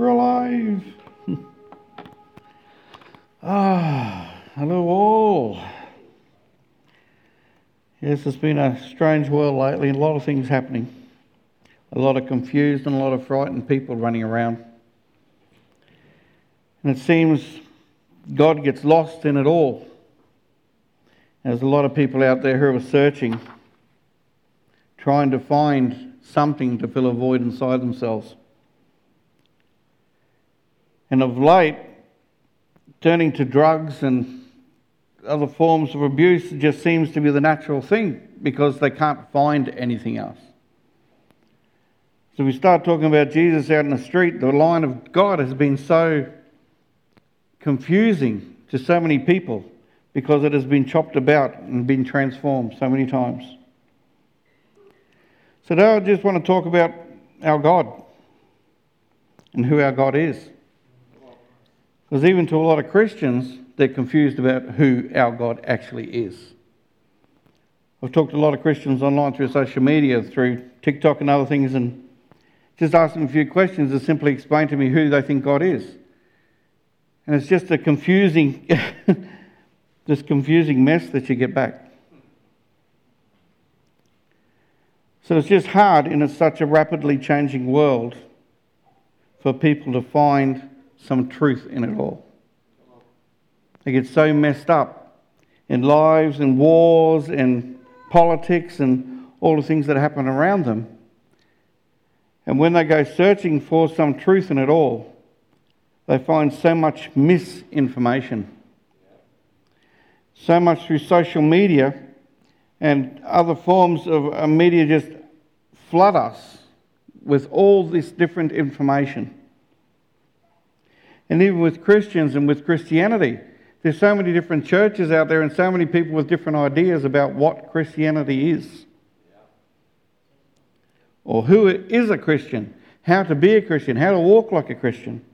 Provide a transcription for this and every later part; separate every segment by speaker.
Speaker 1: We're alive. ah, hello all. Yes, it's been a strange world lately, a lot of things happening. A lot of confused and a lot of frightened people running around. And it seems God gets lost in it all. There's a lot of people out there who are searching, trying to find something to fill a void inside themselves. And of late, turning to drugs and other forms of abuse just seems to be the natural thing because they can't find anything else. So we start talking about Jesus out in the street, the line of God has been so confusing to so many people because it has been chopped about and been transformed so many times. So now I just want to talk about our God and who our God is. Because even to a lot of Christians, they're confused about who our God actually is. I've talked to a lot of Christians online through social media, through TikTok and other things, and just asked them a few questions to simply explain to me who they think God is. And it's just a confusing, this confusing mess that you get back. So it's just hard in a, such a rapidly changing world for people to find some truth in it all. They get so messed up in lives and wars and politics and all the things that happen around them. And when they go searching for some truth in it all, they find so much misinformation. So much through social media and other forms of uh, media just flood us with all this different information. And even with Christians and with Christianity, there's so many different churches out there and so many people with different ideas about what Christianity is. Or who is a Christian, how to be a Christian, how to walk like a Christian.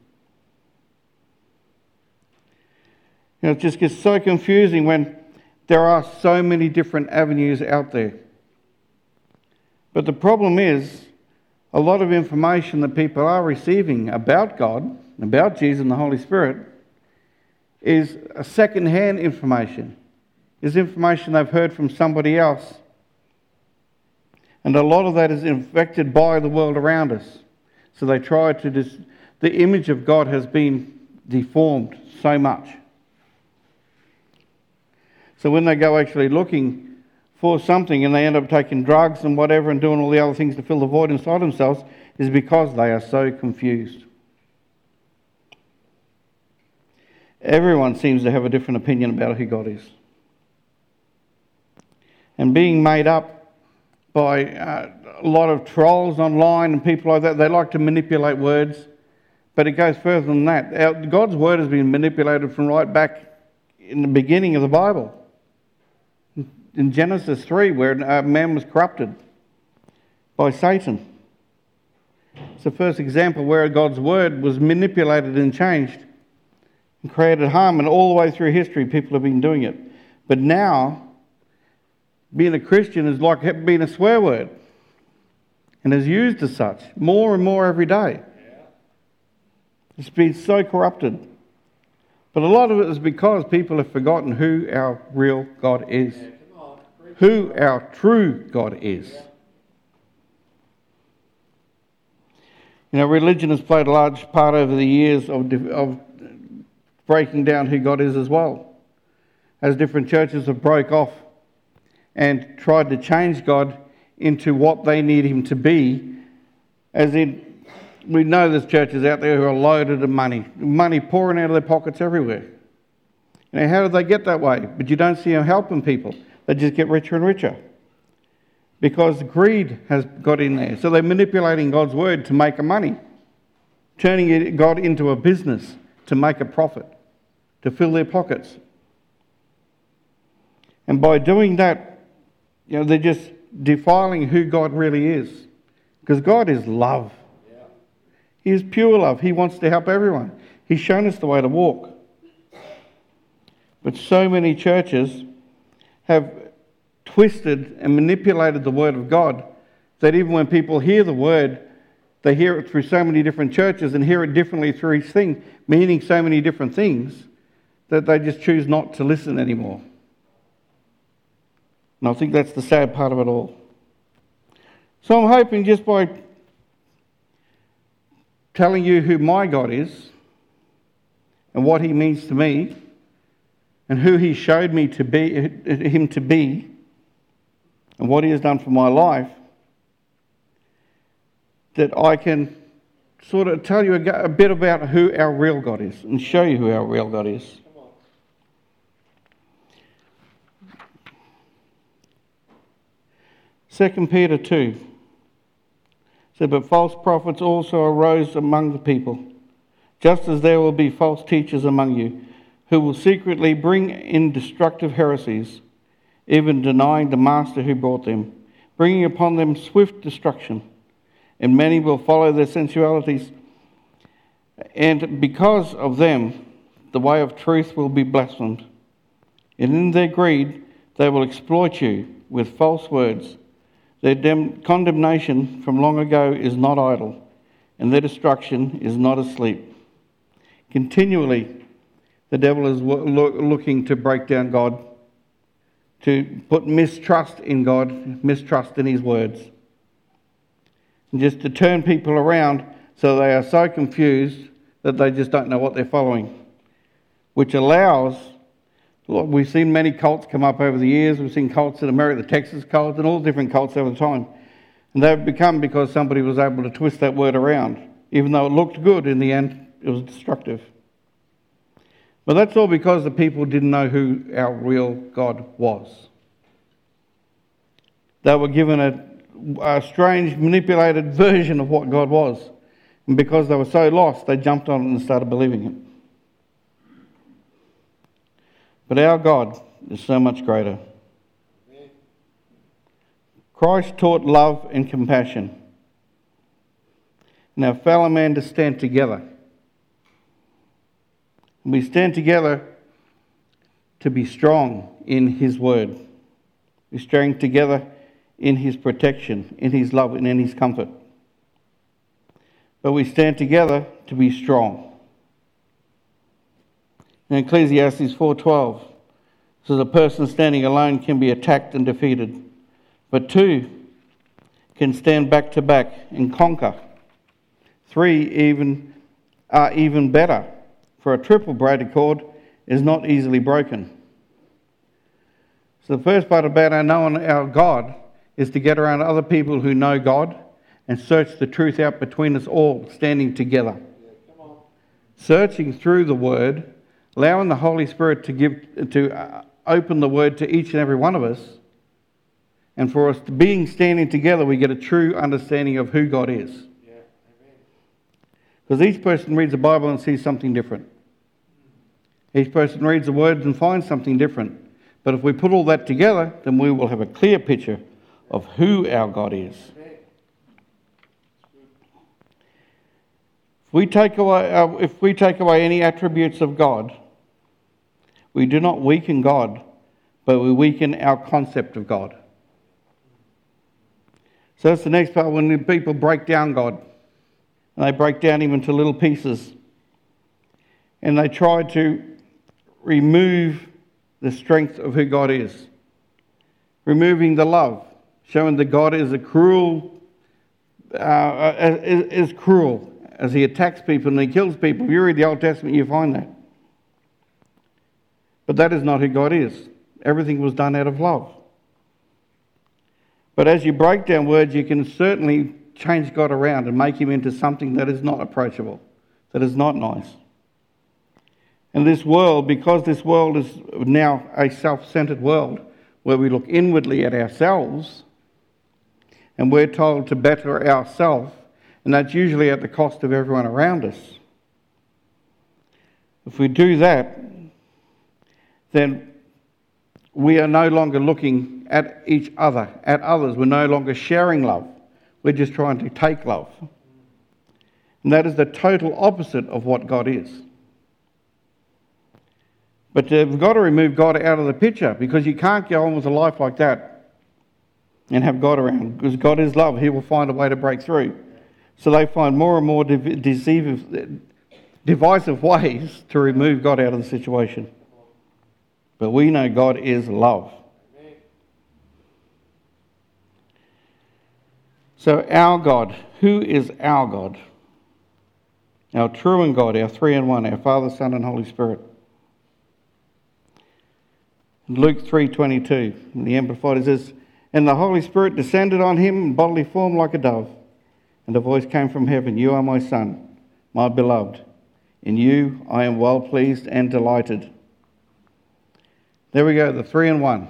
Speaker 1: You know, it just gets so confusing when there are so many different avenues out there. But the problem is, a lot of information that people are receiving about God, about Jesus and the Holy Spirit, is a second-hand information. Is information they've heard from somebody else. And a lot of that is infected by the world around us. So they try to dis- the image of God has been deformed so much. So when they go actually looking for something and they end up taking drugs and whatever and doing all the other things to fill the void inside themselves, is because they are so confused. Everyone seems to have a different opinion about who God is. And being made up by uh, a lot of trolls online and people like that, they like to manipulate words. But it goes further than that. God's word has been manipulated from right back in the beginning of the Bible. In Genesis 3, where a man was corrupted by Satan. It's the first example where God's word was manipulated and changed and created harm. And all the way through history, people have been doing it. But now, being a Christian is like being a swear word and is used as such more and more every day. It's been so corrupted. But a lot of it is because people have forgotten who our real God is, who our true God is. You know, religion has played a large part over the years of, of breaking down who God is as well. As different churches have broke off and tried to change God into what they need him to be, as in, we know there's churches out there who are loaded of money, money pouring out of their pockets everywhere. Know, how do they get that way? But you don't see them helping people. They just get richer and richer. Because greed has got in there. So they're manipulating God's word to make a money, turning God into a business to make a profit to fill their pockets. And by doing that, you know, they're just defiling who God really is. Because God is love. He is pure love. He wants to help everyone. He's shown us the way to walk. But so many churches have twisted and manipulated the Word of God that even when people hear the Word, they hear it through so many different churches and hear it differently through each thing, meaning so many different things, that they just choose not to listen anymore. And I think that's the sad part of it all. So I'm hoping just by telling you who my God is and what he means to me and who he showed me to be him to be and what he has done for my life that I can sort of tell you a, bit about who our real God is and show you who our real God is. Second Peter 2 said, But false prophets also arose among the people, just as there will be false teachers among you, who will secretly bring in destructive heresies, even denying the master who brought them, bringing upon them swift destruction and many will follow their sensualities. And because of them, the way of truth will be blasphemed. And in their greed, they will exploit you with false words. Their dem- condemnation from long ago is not idle, and their destruction is not asleep. Continually, the devil is looking to break down God, to put mistrust in God, mistrust in his words and just to turn people around so they are so confused that they just don't know what they're following, which allows. Look, we've seen many cults come up over the years. We've seen cults in America, the Texas cult, and all different cults over time. And they've become because somebody was able to twist that word around. Even though it looked good, in the end, it was destructive. But that's all because the people didn't know who our real God was. They were given a a strange, manipulated version of what God was. And because they were so lost, they jumped on it and started believing it. But our God is so much greater. Christ taught love and compassion. Our fellow man to stand together. We stand together to be strong in His word. We stand together in his protection, in his love, and in his comfort. But we stand together to be strong. In Ecclesiastes 4:12 says a person standing alone can be attacked and defeated, but two can stand back to back and conquer. Three even are even better, for a triple braided cord is not easily broken. So the first part about our knowing our God is to get around other people who know God and search the truth out between us all, standing together. Searching through the Word, allowing the Holy Spirit to give to uh, open the Word to each and every one of us, and for us being standing together, we get a true understanding of who God is. Because each person reads the Bible and sees something different. Each person reads the words and finds something different. But if we put all that together, then we will have a clear picture of who our God is. If we take away, uh, if we take away any attributes of God, we do not weaken God, but we weaken our concept of God. So that's the next part when people break down God. And they break down him into little pieces. And they try to remove the strength of who God is, removing the love, showing that God is a cruel, uh, is, is cruel as he attacks people and he kills people. If you read the Old Testament, you find that. But that is not who God is. Everything was done out of love. But as you break down words, you can certainly change God around and make him into something that is not approachable, that is not nice. And this world, because this world is now a self centered world where we look inwardly at ourselves, and we're told to better ourselves, and that's usually at the cost of everyone around us. If we do that, then we are no longer looking at each other, at others. We're no longer sharing love. We're just trying to take love. And that is the total opposite of what God is. But we've got to remove God out of the picture because you can't go on with a life like that and have God around because God is love. He will find a way to break through. So they find more and more deceive, divisive ways to remove God out of the situation. But we know God is love. So, our God, who is our God? Our true and God, our three and one, our Father, Son, and Holy Spirit. Luke 3.22, in the Amplified, it says, And the Holy Spirit descended on him in bodily form like a dove. And a voice came from heaven, You are my Son, my beloved. In you I am well pleased and delighted. There we go, the three and one.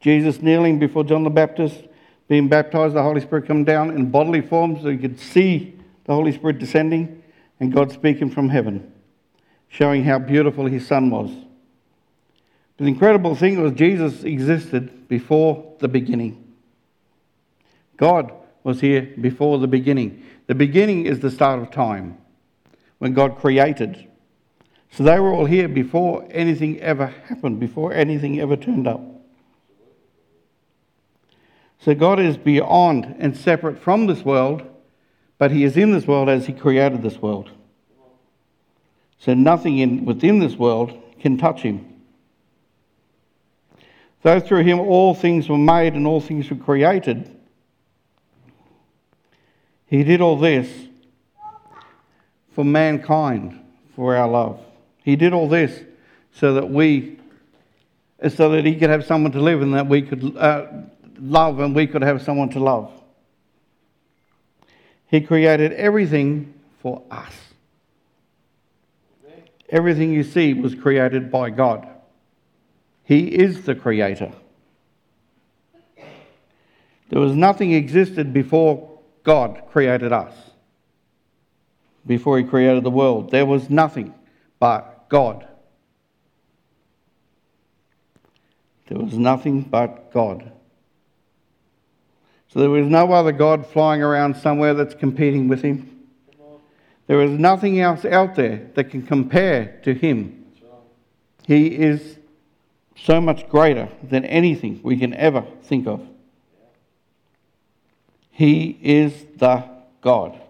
Speaker 1: Jesus kneeling before John the Baptist, being baptized, the Holy Spirit come down in bodily form so you could see the Holy Spirit descending, and God speaking from heaven, showing how beautiful his Son was. But the incredible thing was Jesus existed before the beginning. God was here before the beginning. The beginning is the start of time, when God created. So they were all here before anything ever happened, before anything ever turned up. So God is beyond and separate from this world, but He is in this world as He created this world. So nothing in, within this world can touch Him. Though through Him all things were made and all things were created, He did all this for mankind, for our love. He did all this so that we, so that He could have someone to live and that we could. Uh, love and we could have someone to love. He created everything for us. Everything you see was created by God. He is the creator. There was nothing existed before God created us. Before he created the world, there was nothing but God. There was nothing but God. So there was no other God flying around somewhere that's competing with him. There is nothing else out there that can compare to him. He is so much greater than anything we can ever think of. He is the God.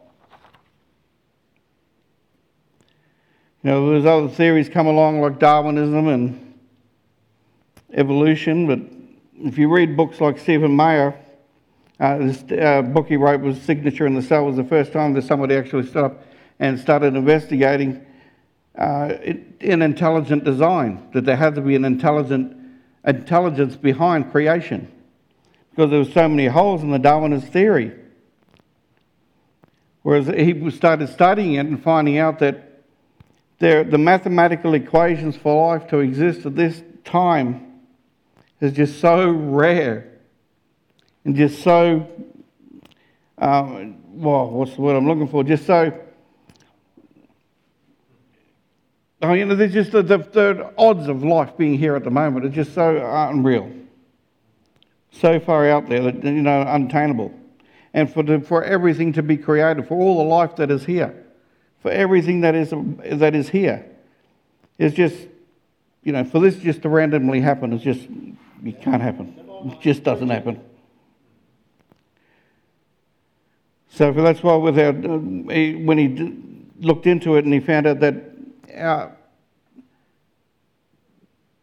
Speaker 1: You know, there's other theories come along like Darwinism and evolution, but if you read books like Stephen Meyer, uh, this uh, book he wrote was Signature in the Cell was the first time that somebody actually stood up and started investigating uh, in intelligent design, that there had to be an intelligent intelligence behind creation because there were so many holes in the Darwinist theory. Whereas he started studying it and finding out that there, the mathematical equations for life to exist at this time is just so rare and just so, um, well, what's the word I'm looking for? Just so, oh, you know, there's just the, the, the odds of life being here at the moment are just so unreal. So far out there that, you know, untainable. And for, the, for everything to be created, for all the life that is here, for everything that is, that is here. It's just, you know, for this just to randomly happen is just, it can't happen. It just doesn't happen. So that's why uh, when he looked into it and he found out that uh,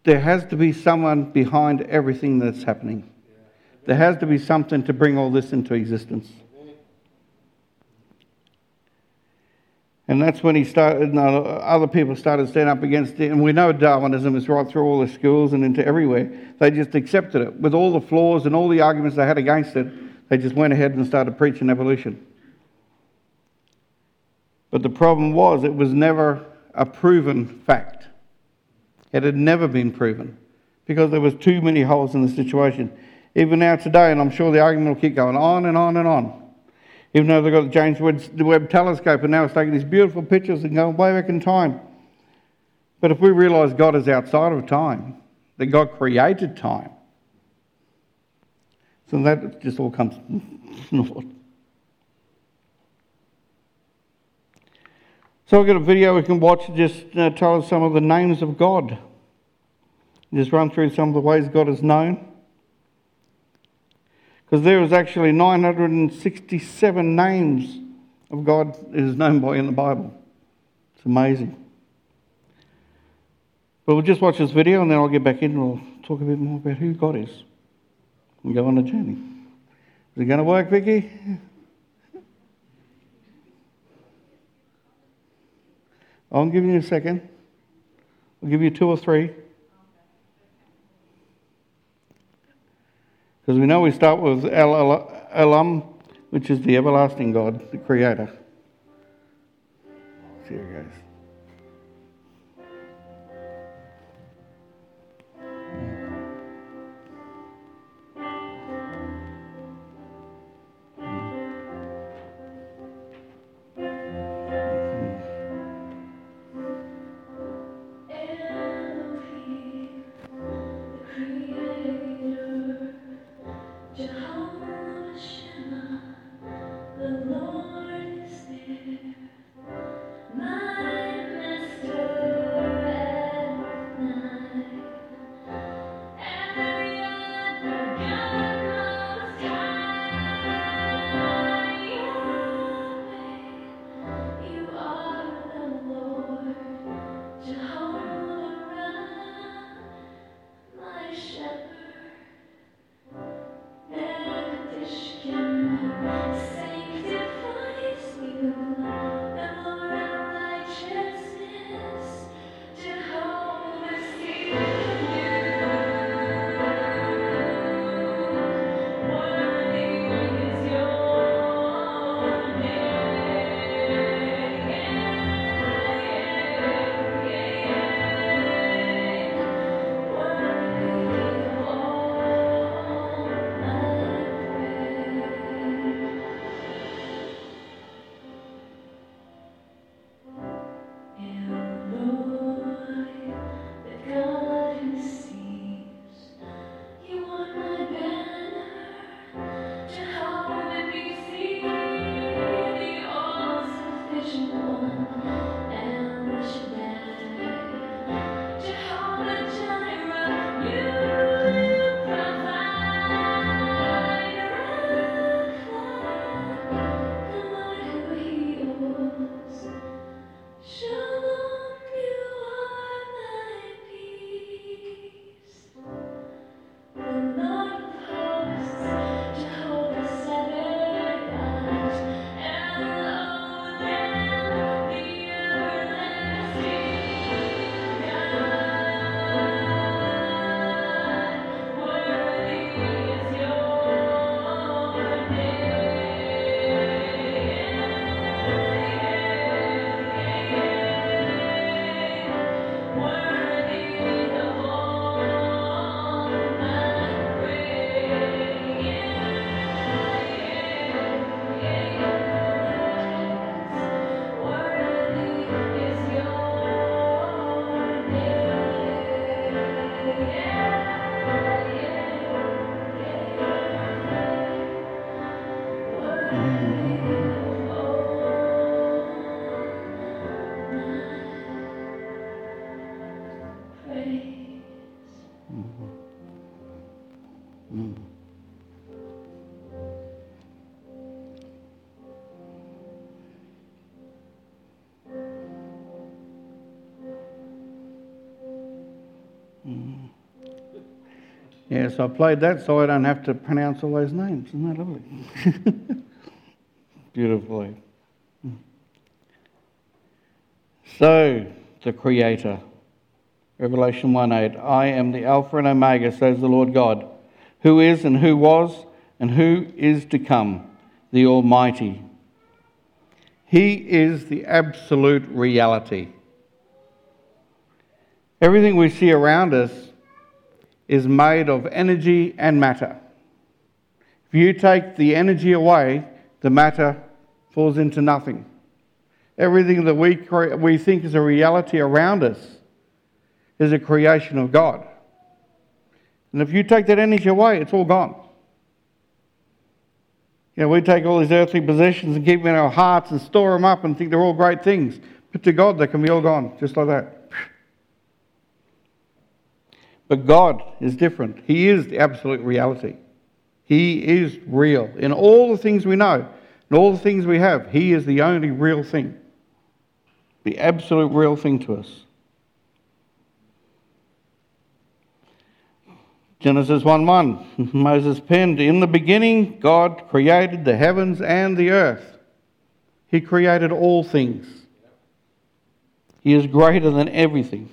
Speaker 1: there has to be someone behind everything that's happening. There has to be something to bring all this into existence. And that's when he started, other people started standing up against it. And we know Darwinism is right through all the schools and into everywhere. They just accepted it. With all the flaws and all the arguments they had against it, they just went ahead and started preaching evolution. But the problem was, it was never a proven fact. It had never been proven because there was too many holes in the situation. Even now today, and I'm sure the argument will keep going on and on and on. Even though they've got the James Webb telescope and now it's taking these beautiful pictures and going way back in time. But if we realize God is outside of time, that God created time, so that just all comes So we've got a video we can watch just uh, tell us some of the names of God. Just run through some of the ways God is known. Because there is actually 967 names
Speaker 2: of God is known by in the Bible. It's amazing. But we'll just watch this video and then I'll get back in and we'll talk a bit more about who God is and go on a journey. Is it going to work, Vicky? I'll give you a second. I'll give you two or three. Because we know we start with El Olam, which is the everlasting God, the Creator. Here it goes. Yeah, so I played that so I don't have to pronounce all those names. Isn't that lovely? Beautifully. So, the Creator. Revelation 1 8. I am the Alpha and Omega, says the Lord God, who is and who was and who is to come, the Almighty. He is the absolute reality. Everything we see around us is made of energy and matter. If you take the energy away, the matter falls into nothing. Everything that we, we think is a reality around us is a creation of God. And if you take that energy away, it's all gone. You know, we take all these earthly possessions and keep them in our hearts and store them up and think they're all great things. But to God, they can be all gone, just like that. But God is different. He is the absolute reality. He is real in all the things we know.
Speaker 1: in all the things we have, He is the only real thing, the absolute real thing to us. Genesis 1 1, Moses penned, In the beginning, God created the heavens and the earth. He created all things. He is greater than everything.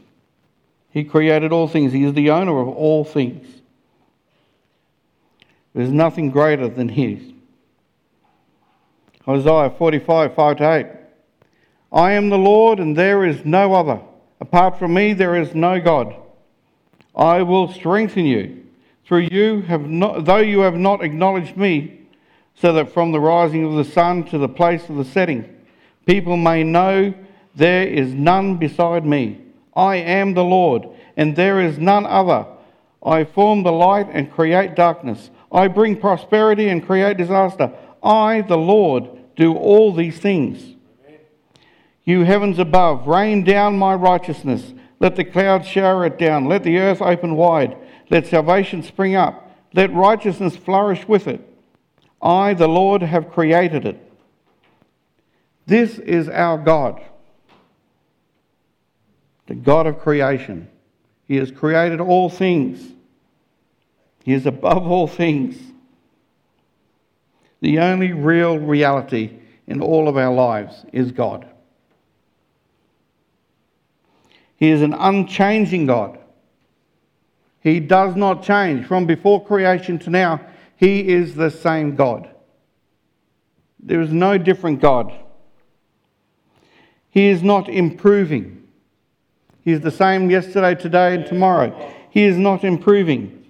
Speaker 1: He created all things. He is the owner of all things. There's nothing greater than His. Isaiah 45, 5 to 8. I am the Lord, and there is no other. Apart from me, there is no God. I will strengthen you. Through you have not, though you have not acknowledged me, so that from the rising of the sun to the place of the setting, people may know there is none beside me. I am the Lord, and there is none other. I form the light and create darkness. I bring prosperity and create disaster. I, the Lord, do all these things. You heavens above, rain down my righteousness. Let the clouds shower it down. Let the earth open wide. Let salvation spring up. Let righteousness flourish with it. I, the Lord, have created it. This is our God, the God of creation. He has created all things, He is above all things. The only real reality in all of our lives is God. He is an unchanging God. He does not change. From before creation to now, He is the same God. There is no different God. He is not improving. He is the same yesterday, today, and tomorrow. He is not improving.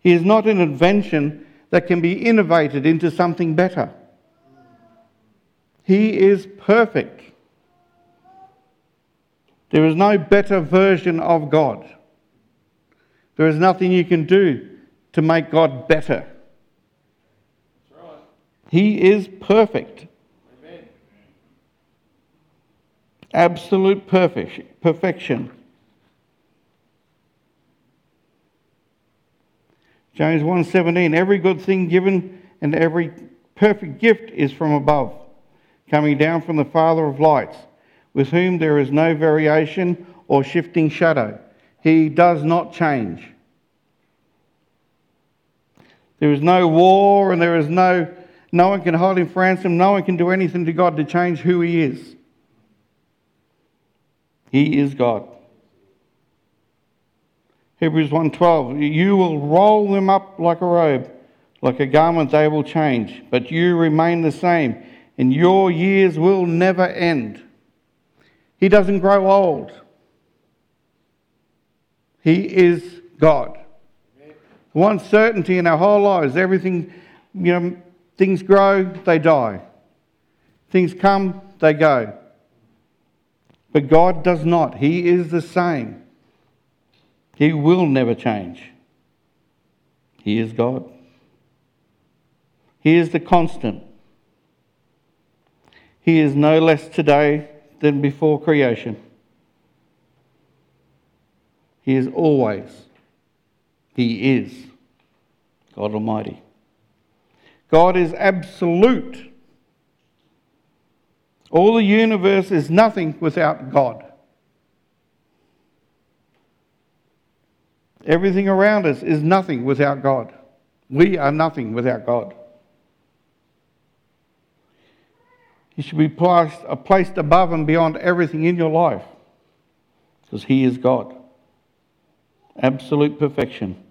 Speaker 1: He is not an invention that can be innovated into something better. He is perfect. There is no better version of God. There is nothing you can do to make God better. He is perfect. Amen. Absolute perfect, perfection. James 1:17 Every good thing given and every perfect gift is from above, coming down from the Father of lights, with whom there is no variation or shifting shadow. He does not change. There is no war and there is no, no one can hold him for ransom. No one can do anything to God to change who he is. He is God. Hebrews 1:12 You will roll them up like a robe like a garment they will change but you remain the same and your years will never end. He doesn't grow old. He is God. One certainty in our whole lives everything you know things grow they die. Things come they go but God does not he is the same he will never change. He is God. He is the constant. He is no less today than before creation. He is always. He is God Almighty. God is absolute. All the universe is nothing without God. Everything around us is nothing without God. We are nothing without God. He should be placed, uh, placed above and beyond everything in your life because He is God. Absolute perfection.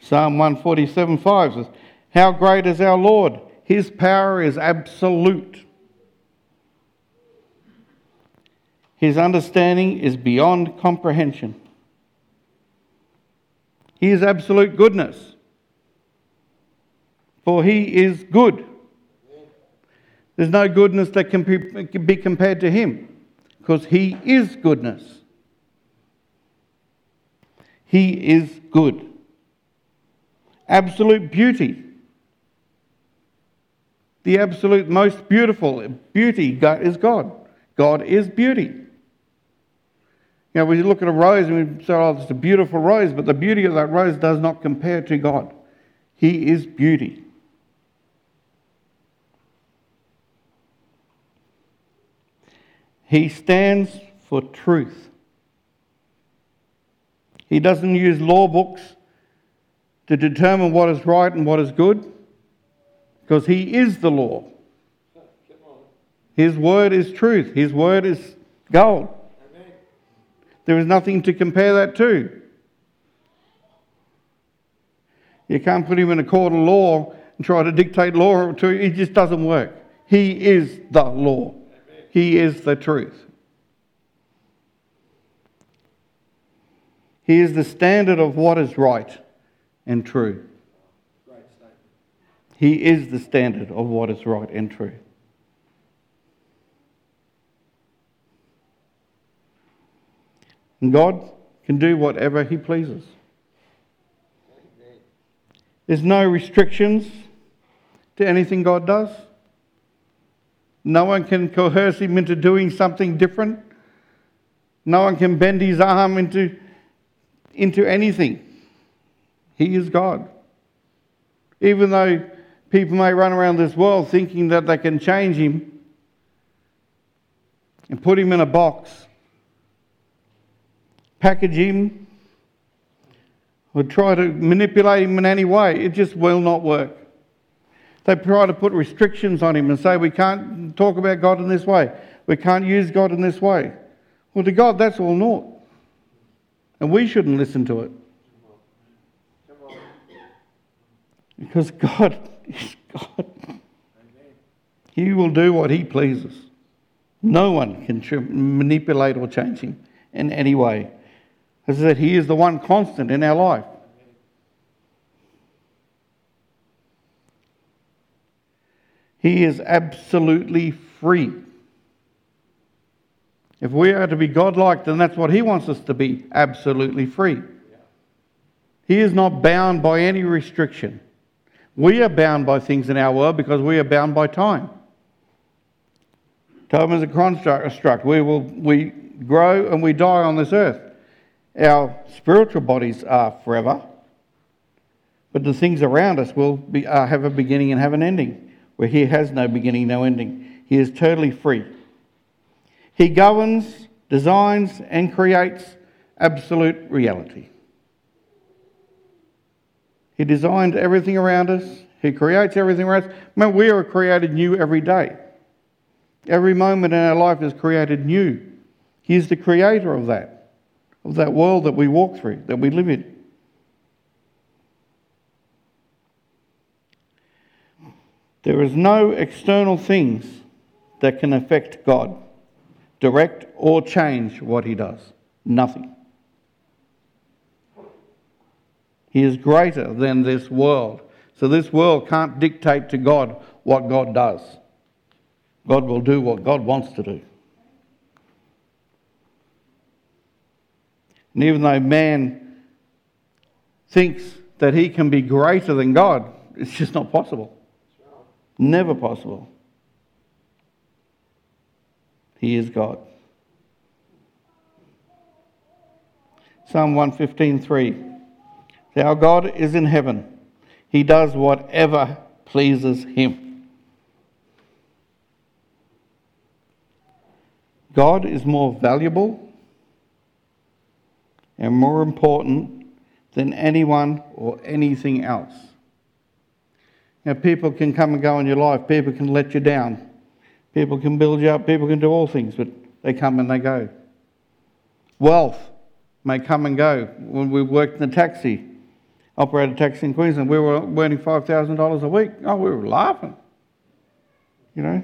Speaker 1: Psalm 147 5 says, How great is our Lord! His power is absolute. His understanding is beyond comprehension. He is absolute goodness, for He is good. There's no goodness that can be compared to Him, because He is goodness. He is good. Absolute beauty. The absolute most beautiful beauty is God. God is beauty. You know, we look at a rose and we say, oh, it's a beautiful rose, but the beauty of that rose does not compare to God. He is beauty. He stands for truth. He doesn't use law books to determine what is right and what is good because He is the law. His word is truth, His word is gold. There is nothing to compare that to. You can't put him in a court of law and try to dictate law to him. It just doesn't work. He is the law. He is the truth. He is the standard of what is right and true. He is the standard of what is right and true. And God can do whatever He pleases. There's no restrictions to anything God does. No one can coerce him into doing something different. No one can bend his arm into, into anything. He is God. Even though people may run around this world thinking that they can change him and put him in a box, package him, or try to manipulate him in any way, it just will not work. They try to put restrictions on him and say, we can't talk about God in this way. We can't use God in this way. Well, to God, that's all naught. And we shouldn't listen to it. Because God God. He will do what He pleases. No one can manipulate or change Him in any way. As I said, He is the one constant in our life. He is absolutely free. If we are to be godlike, then that's what He wants us to be absolutely free. He is not bound by any restriction. We are bound by things in our world because we are bound by time. Time is a construct. We, will, we grow and we die on this earth. Our spiritual bodies are forever, but the things around us will be, uh, have a beginning and have an ending where he has no beginning, no ending. He is totally free. He governs, designs, and creates absolute reality. He designed everything around us. He creates everything around us. Man, we are created new every day. Every moment in our life is created new. He is the creator of that, of that world that we walk through, that we live in. There is no external things that can affect God, direct or change what He does. Nothing. He is greater than this world. So this world can't dictate to God what God does. God will do what God wants to do. And even though man thinks that he can be greater than God, it's just not possible. Never possible. He is God. Psalm 115:3 Our God is in heaven. He does whatever pleases him. God is more valuable and more important than anyone or anything else. Now, people can come and go in your life, people can let you down, people can build you up, people can do all things, but they come and they go. Wealth may come and go. When we worked in a taxi, operated taxi in Queensland, we were earning $5,000 a week. Oh, we were laughing. You know,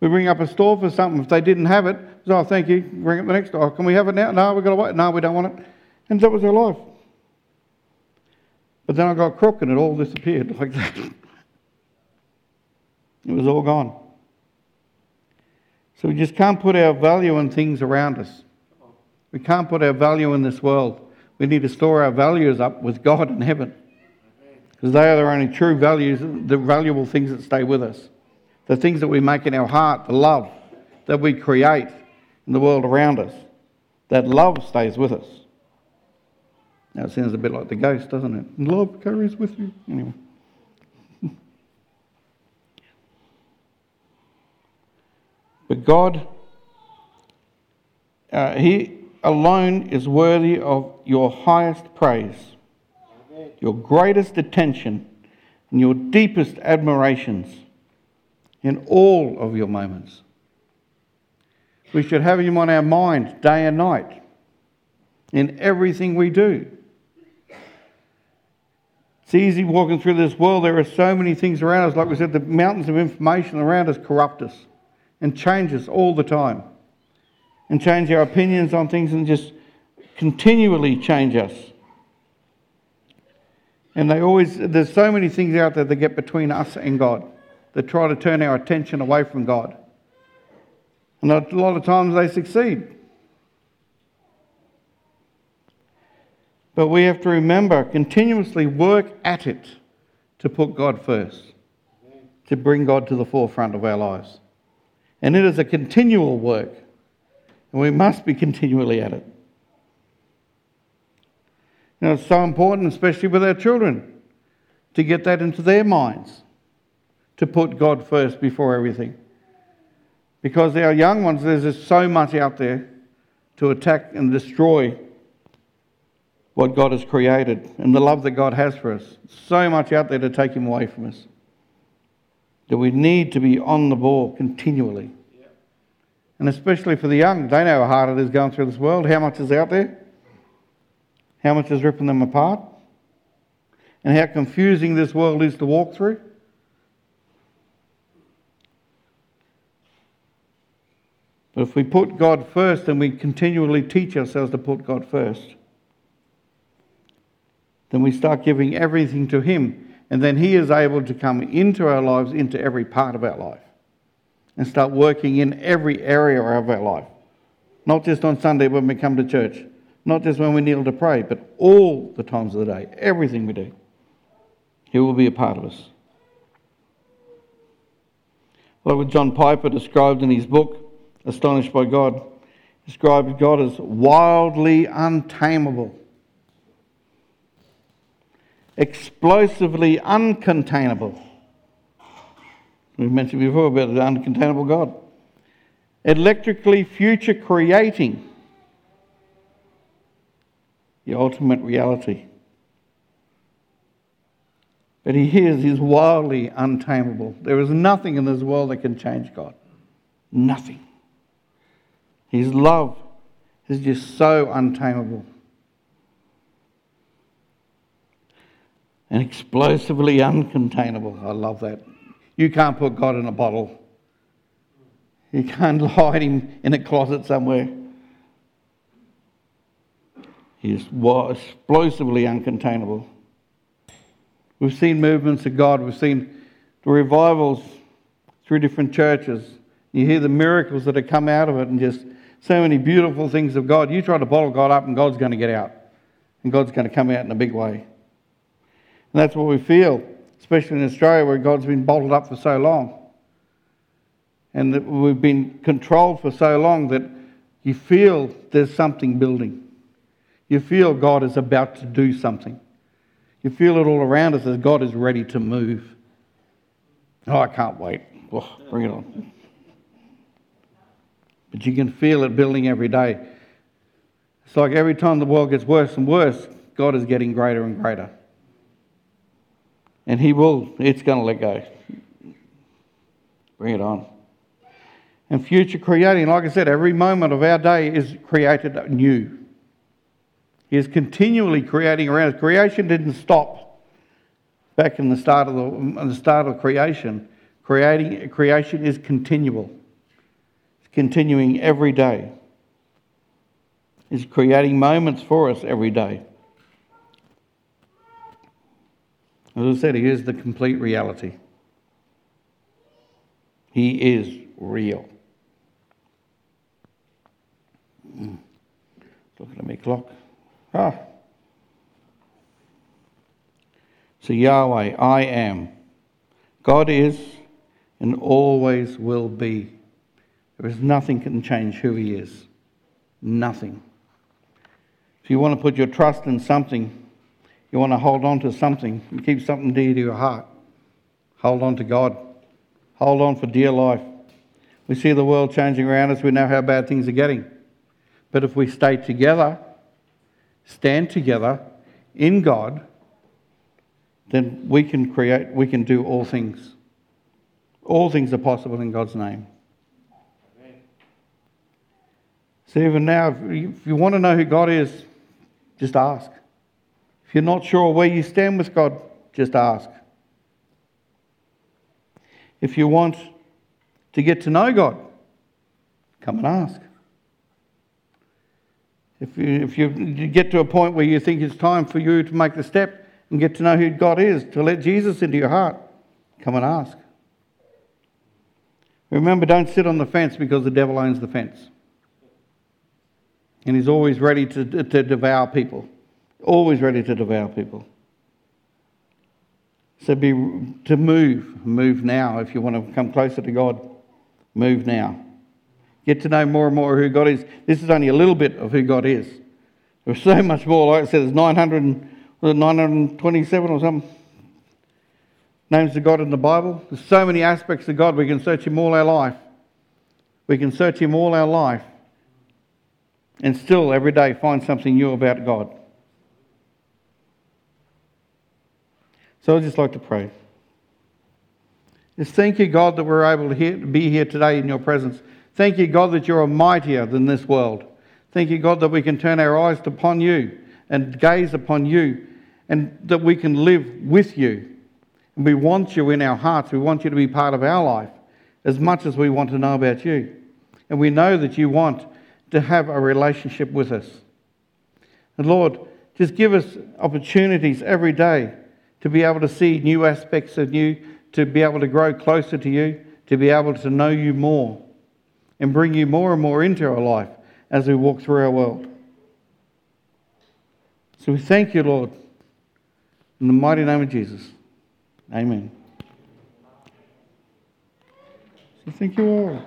Speaker 1: we ring up a store for something. If they didn't have it, it was, oh, thank you. Ring up the next store. Oh, can we have it now? No, we've got to wait. No, we don't want it. And that was our life. But then I got crook and it all disappeared like that. It was all gone. So we just can't put our value in things around us. We can't put our value in this world. We need to store our values up with God in heaven because they are the only true values, the valuable things that stay with us. The things that we make in our heart, the love that we create in the world around us, that love stays with us. Now it sounds a bit like the ghost, doesn't it? Love carries with you. Anyway. but God, uh, He alone is worthy of your highest praise, your greatest attention, and your deepest admirations in all of your moments. We should have Him on our mind day and night in everything we do. It's easy walking through this world. There are so many things around us. Like we said, the mountains of information around us corrupt us and change us all the time. And change our opinions on things and just continually change us. And they always, there's so many things out there that get between us and God that try to turn our attention away from God. And a lot of times they succeed. But we have to remember, continuously work at it to put God first, to bring God to the forefront of our lives. And it is a continual work, and we must be continually at it. You know, it's so important, especially with our children, to get that into their minds, to put God first before everything. Because our young ones, there's just so much out there to attack and destroy what God has created and the love that God has for us. So much out there to take Him away from us. That we need to be on the ball continually. And especially for the young, they know how hard it is going through this world. How much is out there? How much is ripping them apart? And how confusing this world is to walk through? But if we put God first and we continually teach ourselves to put God first, then we start giving everything to Him. And then He is able to come into our lives, into every part of our life, and start working in every area of our life. Not just on Sunday when we come to church, not just when we kneel to pray, but all the times of the day, everything we do. He will be a part of us. Like what John Piper described in his book, Astonished by God, described God as wildly untamable explosively uncontainable. We've mentioned before about the uncontainable God. Electrically future creating the ultimate reality. But he is, he's wildly untamable. There is nothing in this world that can change God. Nothing. His love is just so untamable. and explosively uncontainable. I love that. You can't put God in a bottle. You can't hide him in a closet somewhere. He is explosively uncontainable. We've seen movements of God. We've seen the revivals through different churches. You hear the miracles that have come out of it and just so many beautiful things of God. You try to bottle God up and God's going to get out. And God's going to come out in a big way. And that's what we feel, especially in Australia where God's been bottled up for so long. And that we've been controlled for so long that you feel there's something building. You feel God is about to do something. You feel it all around us as God is ready to move. Oh, I can't wait. Oh, bring it on. But you can feel it building every day. It's like every time the world gets worse and worse, God is getting greater and greater. And He will, it's going to let go. Bring it on. And future creating, like I said, every moment of our day is created new. He is continually creating around us. Creation didn't stop back in the start of the, the start of creation. Creating, creation is continual. It's continuing every day. It's creating moments for us every day. As I said, He is the complete reality. He is real. Mm. Looking at my clock. Ah. So, Yahweh, I am. God is and always will be. There is nothing can change who He is. Nothing. If you want to put your trust in something, you want to hold on to something keep something dear to your heart, hold on to God. Hold on for dear life. We see the world changing around us. We know how bad things are getting. But if we stay together, stand together in God, then we can create, we can do all things. All things are possible in God's name. So even now, if you want to know who God is, just ask. If you're not sure where you stand with God, just ask. If you want to get to know God, come and ask. If you, if you get to a point where you think it's time for you to make the step and get to know who God is, to let Jesus into your heart, come and ask. Remember, don't sit on the fence because the devil owns the fence. And he's always ready to, to devour people. Always ready to devour people. So be to move, move now. If you want to come closer to God, move now. Get to know more and more who God is. This is only a little bit of who God is. There's so much more. Like I said, there's 900, 927 or something names of God in the Bible. There's so many aspects of God. We can search Him all our life. We can search Him all our life and still every day find something new about God. So I'd just like to pray. Just thank you, God, that we're able to be here today in your presence. Thank you, God, that you're mightier than this world. Thank you, God, that we can turn our eyes upon you and gaze upon you and that we can live with you. And we want you in our hearts. We want you to be part of our life as much as we want to know about you. And we know that you want to have a relationship with us. And Lord, just give us opportunities every day to be able to see new aspects of you, to be able to grow closer to you, to be able to know you more, and bring you more and more into our life as we walk through our world. So we thank you, Lord, in the mighty name of Jesus. Amen. So thank you all.